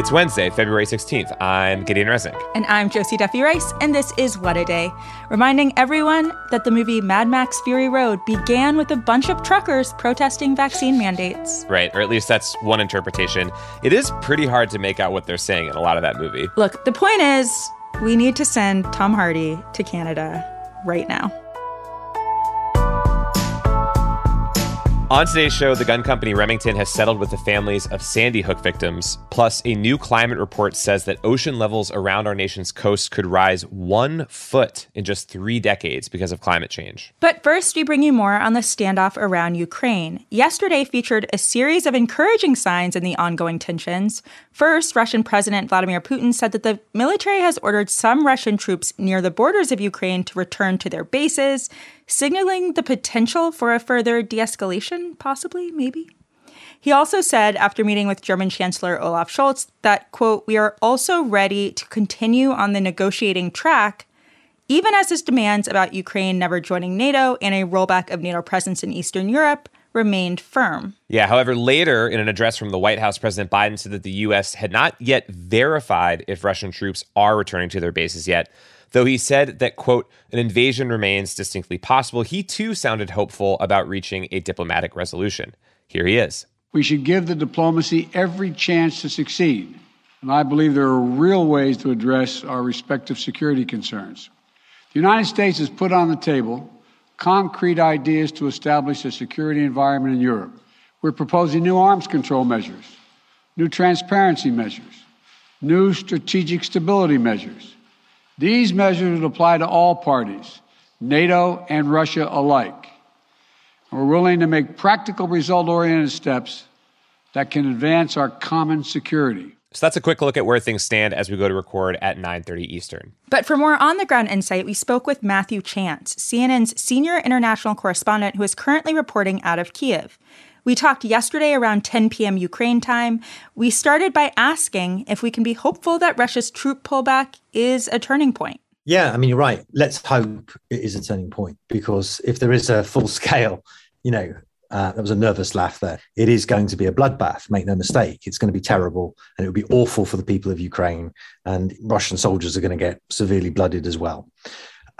It's Wednesday, February 16th. I'm Gideon Resnick. And I'm Josie Duffy Rice, and this is What a Day, reminding everyone that the movie Mad Max Fury Road began with a bunch of truckers protesting vaccine mandates. Right, or at least that's one interpretation. It is pretty hard to make out what they're saying in a lot of that movie. Look, the point is, we need to send Tom Hardy to Canada right now. On today's show, the gun company Remington has settled with the families of Sandy Hook victims. Plus, a new climate report says that ocean levels around our nation's coast could rise one foot in just three decades because of climate change. But first, we bring you more on the standoff around Ukraine. Yesterday featured a series of encouraging signs in the ongoing tensions. First, Russian President Vladimir Putin said that the military has ordered some Russian troops near the borders of Ukraine to return to their bases signaling the potential for a further de escalation, possibly, maybe. He also said, after meeting with German Chancellor Olaf Scholz, that, quote, we are also ready to continue on the negotiating track, even as his demands about Ukraine never joining NATO and a rollback of NATO presence in Eastern Europe remained firm. Yeah, however, later in an address from the White House, President Biden said that the U.S. had not yet verified if Russian troops are returning to their bases yet. Though he said that, quote, an invasion remains distinctly possible, he too sounded hopeful about reaching a diplomatic resolution. Here he is. We should give the diplomacy every chance to succeed. And I believe there are real ways to address our respective security concerns. The United States has put on the table concrete ideas to establish a security environment in Europe. We're proposing new arms control measures, new transparency measures, new strategic stability measures. These measures would apply to all parties, NATO and Russia alike. We're willing to make practical, result oriented steps that can advance our common security. So that's a quick look at where things stand as we go to record at 9:30 Eastern. But for more on-the-ground insight, we spoke with Matthew Chance, CNN's senior international correspondent who is currently reporting out of Kiev. We talked yesterday around 10 p.m. Ukraine time. We started by asking if we can be hopeful that Russia's troop pullback is a turning point. Yeah, I mean, you're right. Let's hope it is a turning point because if there is a full scale, you know, uh, that was a nervous laugh there. It is going to be a bloodbath, make no mistake. It's going to be terrible and it would be awful for the people of Ukraine. And Russian soldiers are going to get severely blooded as well.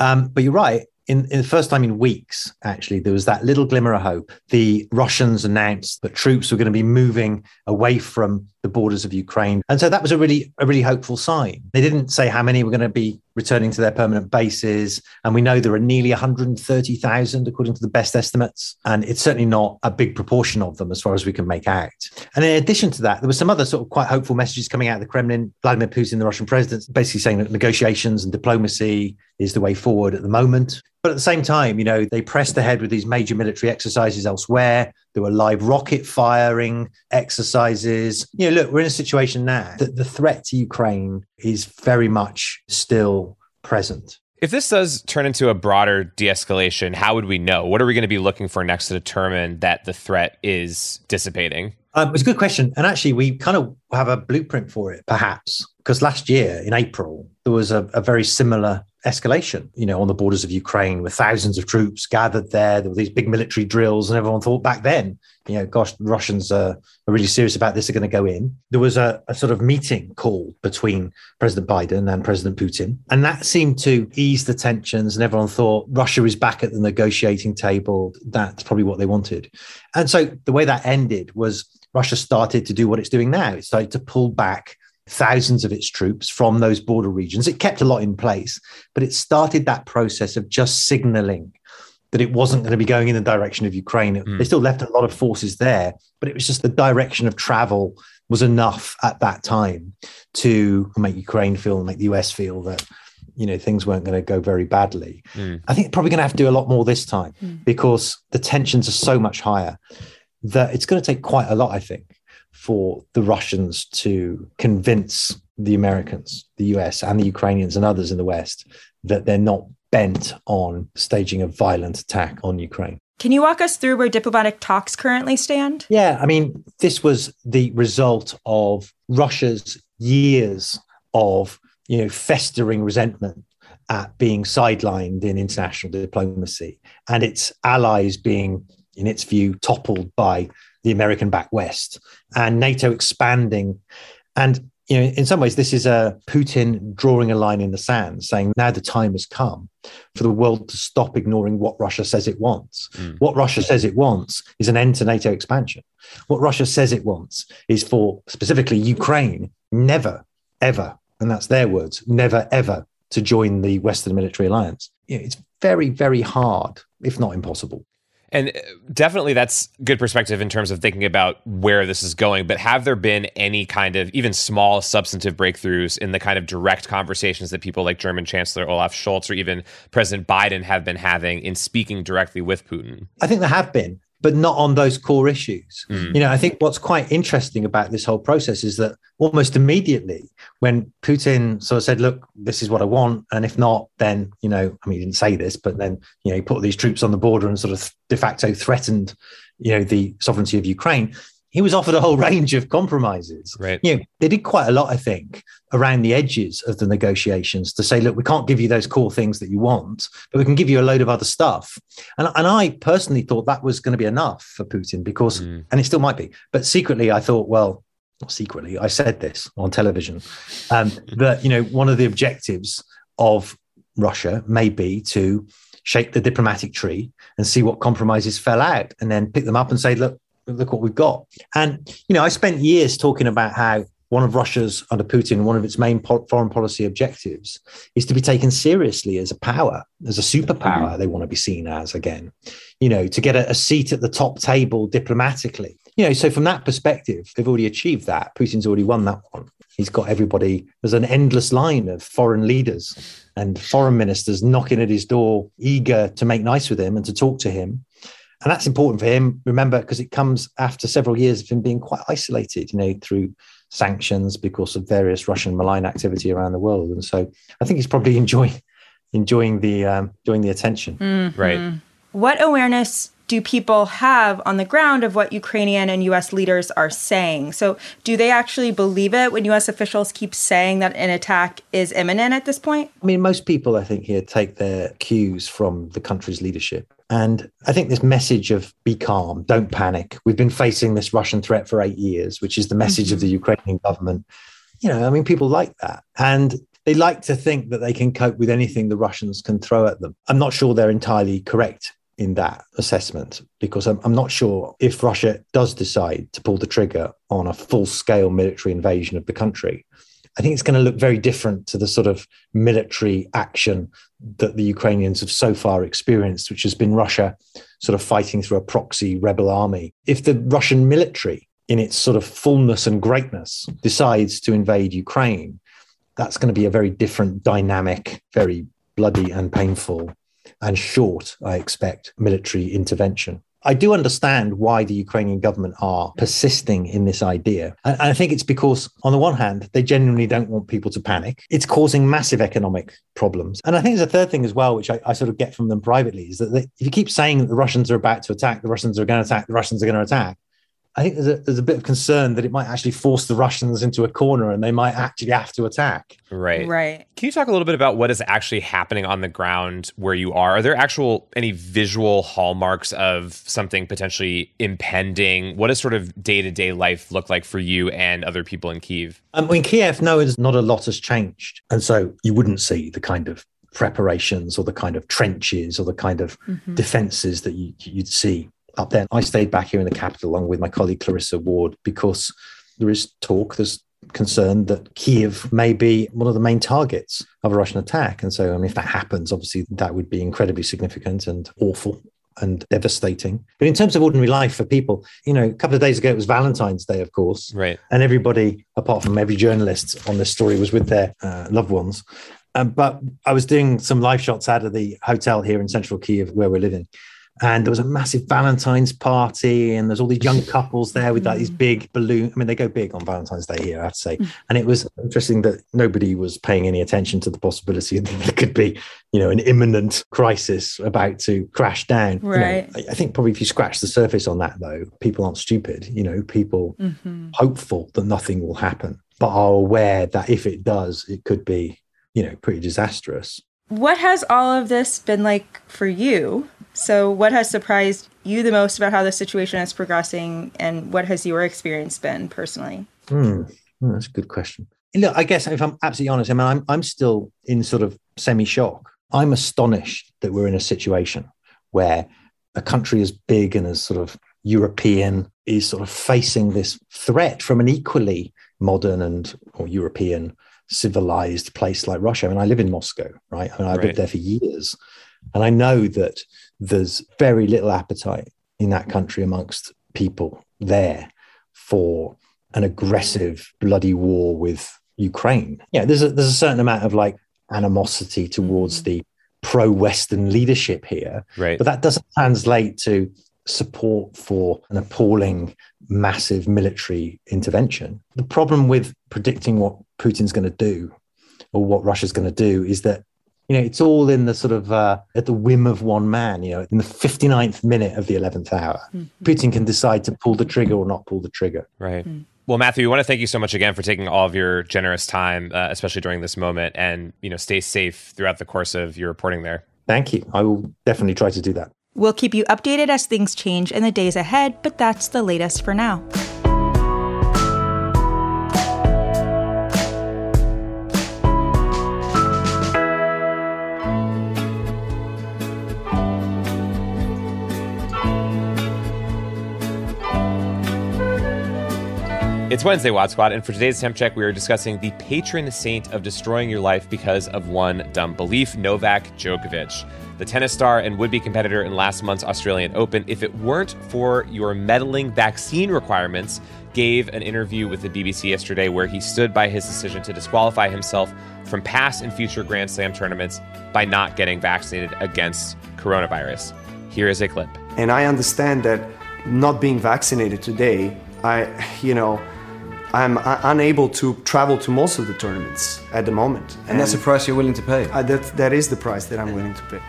Um, but you're right in, in, the first time in weeks, actually, there was that little glimmer of hope. The Russians announced that troops were going to be moving away from the borders of Ukraine. And so that was a really, a really hopeful sign. They didn't say how many were going to be returning to their permanent bases. And we know there are nearly 130,000, according to the best estimates. And it's certainly not a big proportion of them as far as we can make out. And in addition to that, there were some other sort of quite hopeful messages coming out of the Kremlin. Vladimir Putin, the Russian president, basically saying that negotiations and diplomacy is the way forward at the moment. But at the same time, you know, they pressed ahead with these major military exercises elsewhere. There were live rocket firing exercises. You know, look, we're in a situation now that the threat to Ukraine is very much still present. If this does turn into a broader de escalation, how would we know? What are we going to be looking for next to determine that the threat is dissipating? Um, it's a good question. And actually, we kind of have a blueprint for it, perhaps, because last year in April, there was a, a very similar escalation, you know, on the borders of Ukraine with thousands of troops gathered there. There were these big military drills, and everyone thought back then, you know, gosh, Russians are, are really serious about this, are going to go in. There was a, a sort of meeting call between President Biden and President Putin, and that seemed to ease the tensions, and everyone thought Russia is back at the negotiating table. That's probably what they wanted. And so the way that ended was Russia started to do what it's doing now. It started to pull back thousands of its troops from those border regions. It kept a lot in place, but it started that process of just signaling that it wasn't going to be going in the direction of Ukraine. Mm. They still left a lot of forces there, but it was just the direction of travel was enough at that time to make Ukraine feel, make the US feel that you know things weren't going to go very badly. Mm. I think probably going to have to do a lot more this time mm. because the tensions are so much higher that it's going to take quite a lot, I think, for the Russians to convince the Americans, the US, and the Ukrainians and others in the West that they're not bent on staging a violent attack on Ukraine. Can you walk us through where diplomatic talks currently stand? Yeah, I mean, this was the result of Russia's years of, you know, festering resentment at being sidelined in international diplomacy and its allies being, in its view, toppled by the American back West and NATO expanding. And you know, in some ways, this is a Putin drawing a line in the sand, saying now the time has come for the world to stop ignoring what Russia says it wants. Mm. What Russia says it wants is an end to NATO expansion. What Russia says it wants is for specifically Ukraine never, ever, and that's their words, never, ever to join the Western military alliance. You know, it's very, very hard, if not impossible, and uh, definitely that's good perspective in terms of thinking about where this is going. But have there been any kind of even small substantive breakthroughs in the kind of direct conversations that people like German Chancellor Olaf Scholz or even President Biden have been having in speaking directly with Putin? I think there have been but not on those core issues. Mm. You know, I think what's quite interesting about this whole process is that almost immediately when Putin sort of said, look, this is what I want. And if not, then, you know, I mean, he didn't say this, but then, you know, he put these troops on the border and sort of de facto threatened, you know, the sovereignty of Ukraine he was offered a whole range of compromises. Right. You know, they did quite a lot, I think, around the edges of the negotiations to say, look, we can't give you those core things that you want, but we can give you a load of other stuff. And, and I personally thought that was going to be enough for Putin because, mm. and it still might be, but secretly I thought, well, not secretly, I said this on television, um, that, you know, one of the objectives of Russia may be to shake the diplomatic tree and see what compromises fell out and then pick them up and say, look, look what we've got. And, you know, I spent years talking about how one of Russia's, under Putin, one of its main po- foreign policy objectives is to be taken seriously as a power, as a superpower, mm-hmm. they want to be seen as again, you know, to get a, a seat at the top table diplomatically. You know, so from that perspective, they've already achieved that. Putin's already won that one. He's got everybody, there's an endless line of foreign leaders and foreign ministers knocking at his door, eager to make nice with him and to talk to him and that's important for him remember because it comes after several years of him being quite isolated you know through sanctions because of various russian malign activity around the world and so i think he's probably enjoying enjoying the um, enjoying the attention mm-hmm. right what awareness do people have on the ground of what Ukrainian and US leaders are saying? So, do they actually believe it when US officials keep saying that an attack is imminent at this point? I mean, most people, I think, here take their cues from the country's leadership. And I think this message of be calm, don't panic. We've been facing this Russian threat for eight years, which is the message mm-hmm. of the Ukrainian government. You know, I mean, people like that. And they like to think that they can cope with anything the Russians can throw at them. I'm not sure they're entirely correct in that assessment because I'm, I'm, not sure if Russia does decide to pull the trigger on a full scale military invasion of the country. I think it's going to look very different to the sort of military action that the Ukrainians have so far experienced, which has been Russia sort of fighting through a proxy rebel army. If the Russian military, in its sort of fullness and greatness, decides to invade Ukraine, that's going to be a very different dynamic, very bloody and painful and short, I expect, military intervention. I do understand why the Ukrainian government are persisting in this idea. And I think it's because, on the one hand, they genuinely don't want people to panic. It's causing massive economic problems. And I think there's a third thing as well, which I, I sort of get from them privately, is that they, if you keep saying that the Russians are about to attack, the Russians are going to attack, the Russians are going to attack, I think there's a, there's a bit of concern that it might actually force the Russians into a corner and they might actually have to attack. Right. Right. Can you talk a little bit about what is actually happening on the ground where you are? Are there actual any visual hallmarks of something potentially impending? What does sort of day to day life look like for you and other people in Kiev? Um, in Kiev, no, not a lot has changed. And so you wouldn't see the kind of preparations or the kind of trenches or the kind of mm-hmm. defenses that you, you'd see up there. I stayed back here in the capital along with my colleague Clarissa Ward because there is talk, there's concern that Kiev may be one of the main targets of a Russian attack. And so, I mean, if that happens, obviously that would be incredibly significant and awful and devastating. But in terms of ordinary life for people, you know, a couple of days ago it was Valentine's Day, of course. Right. And everybody, apart from every journalist on this story, was with their uh, loved ones. Um, but I was doing some live shots out of the hotel here in central Kiev where we're living and there was a massive Valentine's party, and there's all these young couples there with like these big balloon. I mean, they go big on Valentine's Day here, I have to say. And it was interesting that nobody was paying any attention to the possibility that there could be, you know, an imminent crisis about to crash down. You know, Right. I think probably if you scratch the surface on that, though, people aren't stupid. You know, people Mhm. hopeful that nothing will happen, but are aware that if it does, it could be, you know, pretty disastrous. What has all of this been like for you? So, what has surprised you the most about how the situation is progressing, and what has your experience been personally? Hmm, that's a good question. Look, I guess if I'm absolutely honest, I mean, I'm I'm still in sort of semi shock. I'm astonished that we're in a situation where a country as big and as sort of European is sort of facing this threat from an equally modern and or European civilized place like Russia. I mean, I live in Moscow, right? I mean, I've Right. lived there for years, and I know that there's very little appetite in that country amongst people there for an aggressive, bloody war with Ukraine. Yeah, there's a, there's a certain amount of like animosity towards mm. the pro-Western leadership here, Right. but that doesn't translate to support for an appalling, massive military intervention. The problem with predicting what Putin's going to do or what Russia's going to do is that you know it's all in the sort of uh, at the whim of one man. You know, in the 59th minute of the 11th hour, Putin can decide to pull the trigger or not pull the trigger. Right. Well, Matthew, we want to thank you so much again for taking all of your generous time, uh, especially during this moment, and you know, stay safe throughout the course of your reporting there. Thank you. I will definitely try to do that. We'll keep you updated as things change in the days ahead, but that's the latest for now. It's Wednesday, Wad Squad, and for today's temp check, we are discussing the patron saint of destroying your life because of one dumb belief, Novak Djokovic. The tennis star and would be competitor in last month's Australian Open, if it weren't for your meddling vaccine requirements, gave an interview with the BBC yesterday where he stood by his decision to disqualify himself from past and future Grand Slam tournaments by not getting vaccinated against coronavirus. Here is a clip. And I understand that not being vaccinated today, I, you know, I'm uh, unable to travel to most of the tournaments at the moment. And that's a price you're willing to pay. uh, that, that is the price that I'm willing to pay.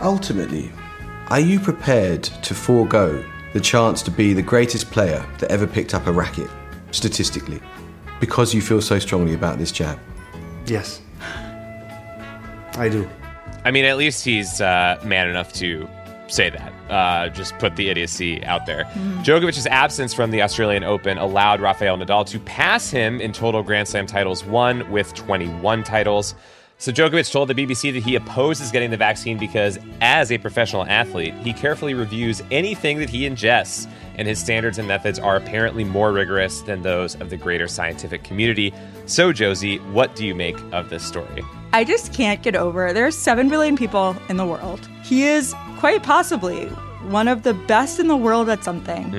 Ultimately, are you prepared to forego the chance to be the greatest player that ever picked up a racket, statistically, because you feel so strongly about this jab? Yes. I do. I mean, at least he's uh, man enough to say that. Uh, just put the idiocy out there. Djokovic's absence from the Australian Open allowed Rafael Nadal to pass him in total Grand Slam titles, one with 21 titles. So Djokovic told the BBC that he opposes getting the vaccine because, as a professional athlete, he carefully reviews anything that he ingests, and his standards and methods are apparently more rigorous than those of the greater scientific community. So, Josie, what do you make of this story? I just can't get over. There are 7 billion people in the world. He is quite possibly one of the best in the world at something.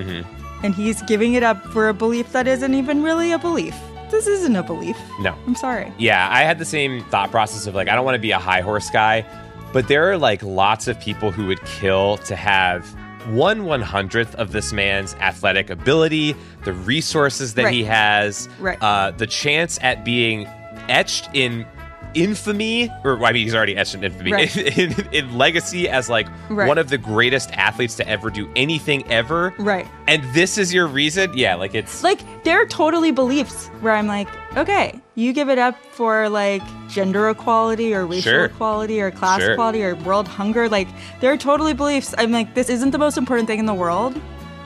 And he's giving it up for a belief that isn't even really a belief. This isn't a belief. No. I'm sorry. Yeah, I had the same thought process of like, I don't want to be a high horse guy, but there are like lots of people who would kill to have one one hundredth of this man's athletic ability, the resources that he has, Right. uh, the chance at being etched in infamy, or I mean, he's already etched in infamy, Right. in, in, in legacy as like Right. one of the greatest athletes to ever do anything ever. Right. And this is your reason? Yeah, like it's. Like, there are totally beliefs where I'm like, okay, you give it up for like gender equality or racial Sure. equality or class Sure. equality or world hunger. Like, there are totally beliefs. I'm like, this isn't the most important thing in the world,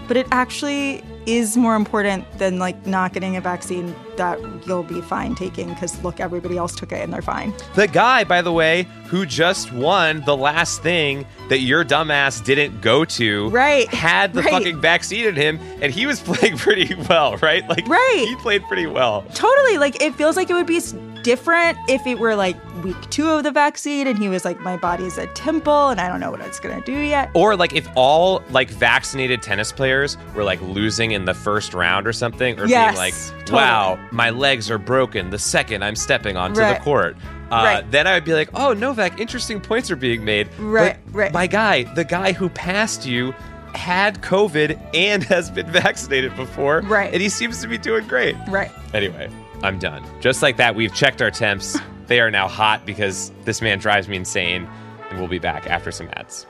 but it actually is more important than like not getting a vaccine that you'll be fine taking because look, everybody else took it and they're fine. The guy, by the way, who just won the last thing that your dumbass didn't go to, Right, had the right. fucking vaccine in him, and he was playing pretty well, right? Like, Right. he played pretty well. Totally. Like, it feels like it would be different if it were like week two of the vaccine and he was like, my body's a temple and I don't know what it's going to do yet. Or like if all like vaccinated tennis players were like losing in the first round or something, or Yes, being like, totally. "Wow, my legs are broken the second I'm stepping onto Right. the court." uh, Right. then I would be like, oh, Novak, interesting points are being made. Right, But right. My guy, the guy who passed you, had COVID and has been vaccinated before. Right. And he seems to be doing great. Right. Anyway, I'm done. Just like that, we've checked our temps. they are now hot because this man drives me insane. And we'll be back after some ads.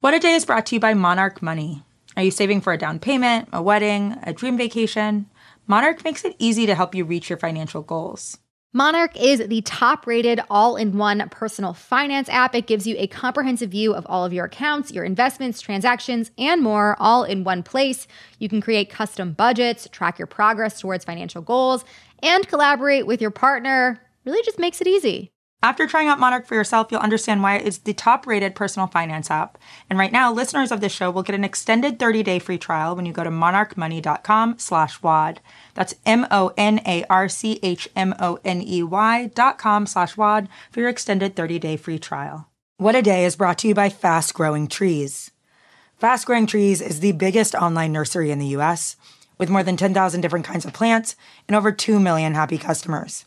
What a Day is brought to you by Monarch Money. Are you saving for a down payment, a wedding, a dream vacation? Monarch makes it easy to help you reach your financial goals. Monarch is the top rated all in one personal finance app. It gives you a comprehensive view of all of your accounts, your investments, transactions, and more, all in one place. You can create custom budgets, track your progress towards financial goals, and collaborate with your partner. Really just makes it easy. After trying out Monarch for yourself, you'll understand why it's the top rated personal finance app. And right now, listeners of this show will get an extended 30 day free trial when you go to monarchmoney.com slash WAD. That's M O N A R C H M O N E Y dot com slash WAD for your extended 30 day free trial. What a Day is brought to you by Fast Growing Trees. Fast Growing Trees is the biggest online nursery in the US with more than 10,000 different kinds of plants and over 2 million happy customers.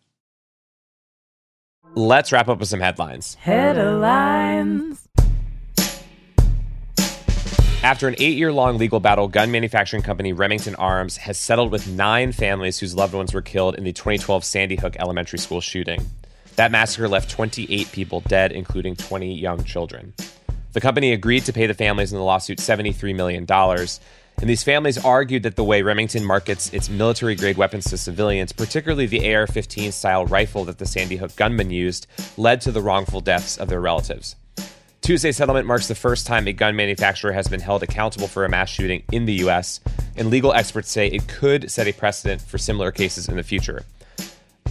Let's wrap up with some headlines. Headlines. After an eight year long legal battle, gun manufacturing company Remington Arms has settled with nine families whose loved ones were killed in the 2012 Sandy Hook Elementary School shooting. That massacre left 28 people dead, including 20 young children. The company agreed to pay the families in the lawsuit $73 million. And these families argued that the way Remington markets its military grade weapons to civilians, particularly the AR 15 style rifle that the Sandy Hook gunman used, led to the wrongful deaths of their relatives. Tuesday's settlement marks the first time a gun manufacturer has been held accountable for a mass shooting in the U.S., and legal experts say it could set a precedent for similar cases in the future.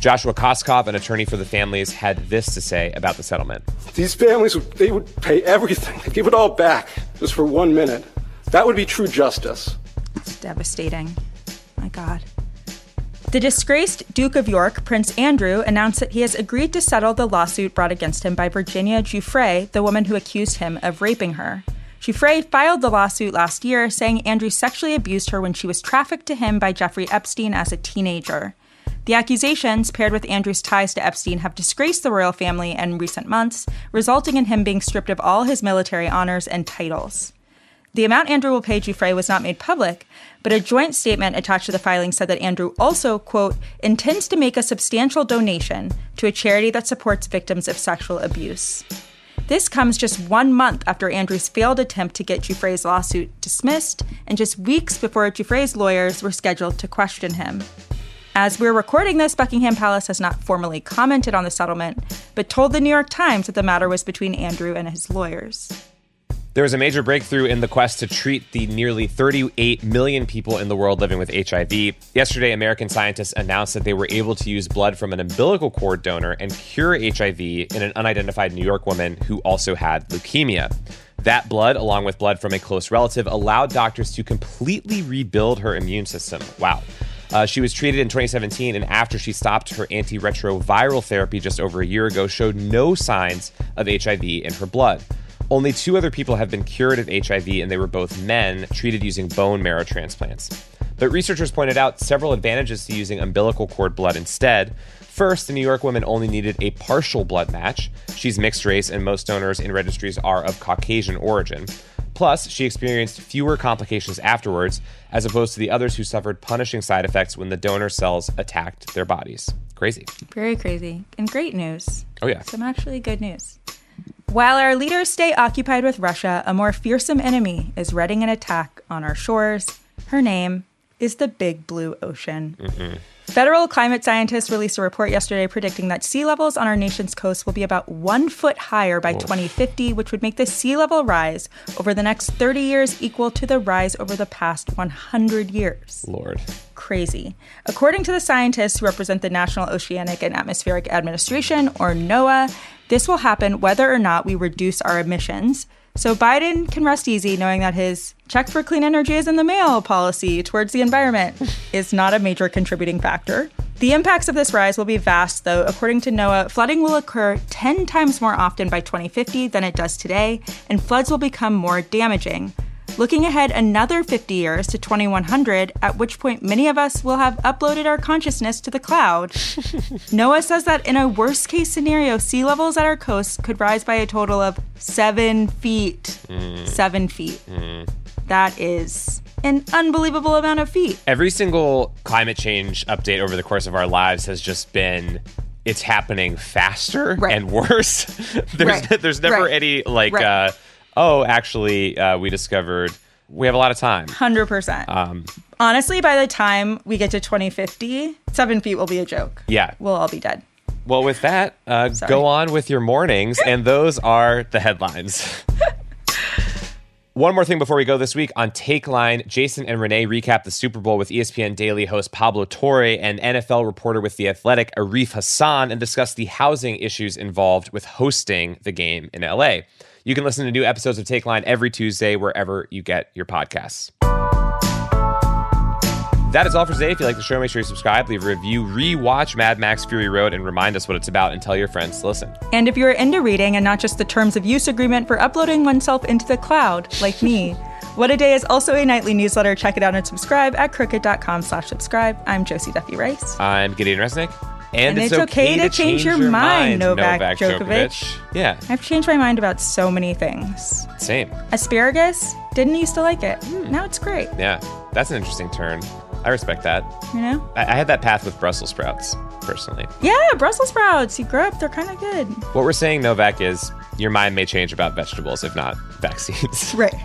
Joshua Koskoff, an attorney for the families, had this to say about the settlement. These families, they would pay everything, they'd give it all back just for one minute. That would be true justice. It's devastating. My God. The disgraced Duke of York, Prince Andrew, announced that he has agreed to settle the lawsuit brought against him by Virginia Giuffre, the woman who accused him of raping her. Giuffre filed the lawsuit last year, saying Andrew sexually abused her when she was trafficked to him by Jeffrey Epstein as a teenager. The accusations, paired with Andrew's ties to Epstein, have disgraced the royal family in recent months, resulting in him being stripped of all his military honors and titles. The amount Andrew will pay Giuffre was not made public, but a joint statement attached to the filing said that Andrew also, quote, intends to make a substantial donation to a charity that supports victims of sexual abuse. This comes just one month after Andrew's failed attempt to get Giuffre's lawsuit dismissed, and just weeks before Giuffre's lawyers were scheduled to question him. As we're recording this, Buckingham Palace has not formally commented on the settlement, but told the New York Times that the matter was between Andrew and his lawyers. There was a major breakthrough in the quest to treat the nearly 38 million people in the world living with HIV. Yesterday, American scientists announced that they were able to use blood from an umbilical cord donor and cure HIV in an unidentified New York woman who also had leukemia. That blood, along with blood from a close relative, allowed doctors to completely rebuild her immune system. Wow. Uh, she was treated in 2017, and after she stopped her antiretroviral therapy just over a year ago, showed no signs of HIV in her blood. Only two other people have been cured of HIV, and they were both men treated using bone marrow transplants. But researchers pointed out several advantages to using umbilical cord blood instead. First, the New York woman only needed a partial blood match. She's mixed race, and most donors in registries are of Caucasian origin. Plus, she experienced fewer complications afterwards, as opposed to the others who suffered punishing side effects when the donor cells attacked their bodies. Crazy. Very crazy. And great news. Oh, yeah. Some actually good news. While our leaders stay occupied with Russia, a more fearsome enemy is readying an attack on our shores. Her name is the Big Blue Ocean. Mm-hmm. Federal climate scientists released a report yesterday predicting that sea levels on our nation's coast will be about one foot higher by 2050, which would make the sea level rise over the next 30 years equal to the rise over the past 100 years. Lord. Crazy. According to the scientists who represent the National Oceanic and Atmospheric Administration, or NOAA, this will happen whether or not we reduce our emissions. So Biden can rest easy knowing that his check for clean energy is in the mail policy towards the environment is not a major contributing factor. The impacts of this rise will be vast, though. According to NOAA, flooding will occur 10 times more often by 2050 than it does today, and floods will become more damaging. Looking ahead another 50 years to 2100, at which point many of us will have uploaded our consciousness to the cloud. NOAA says that in a worst case scenario, sea levels at our coasts could rise by a total of seven feet. Seven feet. That is an unbelievable amount of feet. Every single climate change update over the course of our lives has just been it's happening faster Right. and worse. there's Right. there's never Right. any like uh oh actually uh, we discovered we have a lot of time. 100%. Um Honestly, by the time we get to 2050, seven feet will be a joke. yeah. We'll all be dead. Well, with that, uh, go on with your mornings, and those are the headlines. One more thing before we go this week on Takeline, Jason and Renee recap the Super Bowl with ESPN Daily host Pablo Torre and NFL reporter with The Athletic Arif Hasan and discuss the housing issues involved with hosting the game in LA. You can listen to new episodes of Takeline every Tuesday wherever you get your podcasts. That is all for today. If you like the show, make sure you subscribe, leave a review, rewatch Mad Max Fury Road, and remind us what it's about and tell your friends to listen. And if you're into reading and not just the terms of use agreement for uploading oneself into the cloud, like me, What a Day is also a nightly newsletter. Check it out and subscribe at crooked.com slash subscribe. I'm Josie Duffy Rice. I'm Gideon Resnick. And, And it's okay to change your mind, Novak Djokovic. Yeah, I've changed my mind about so many things. same. Asparagus, didn't used to like it. Hmm. Now it's great, Yeah, that's an interesting turn. I respect that. you know? I, I had that path with Brussels sprouts, personally. Yeah, Brussels sprouts. You grow up, they're kind of good. What we're saying, Novak, is your mind may change about vegetables, if not vaccines. Right.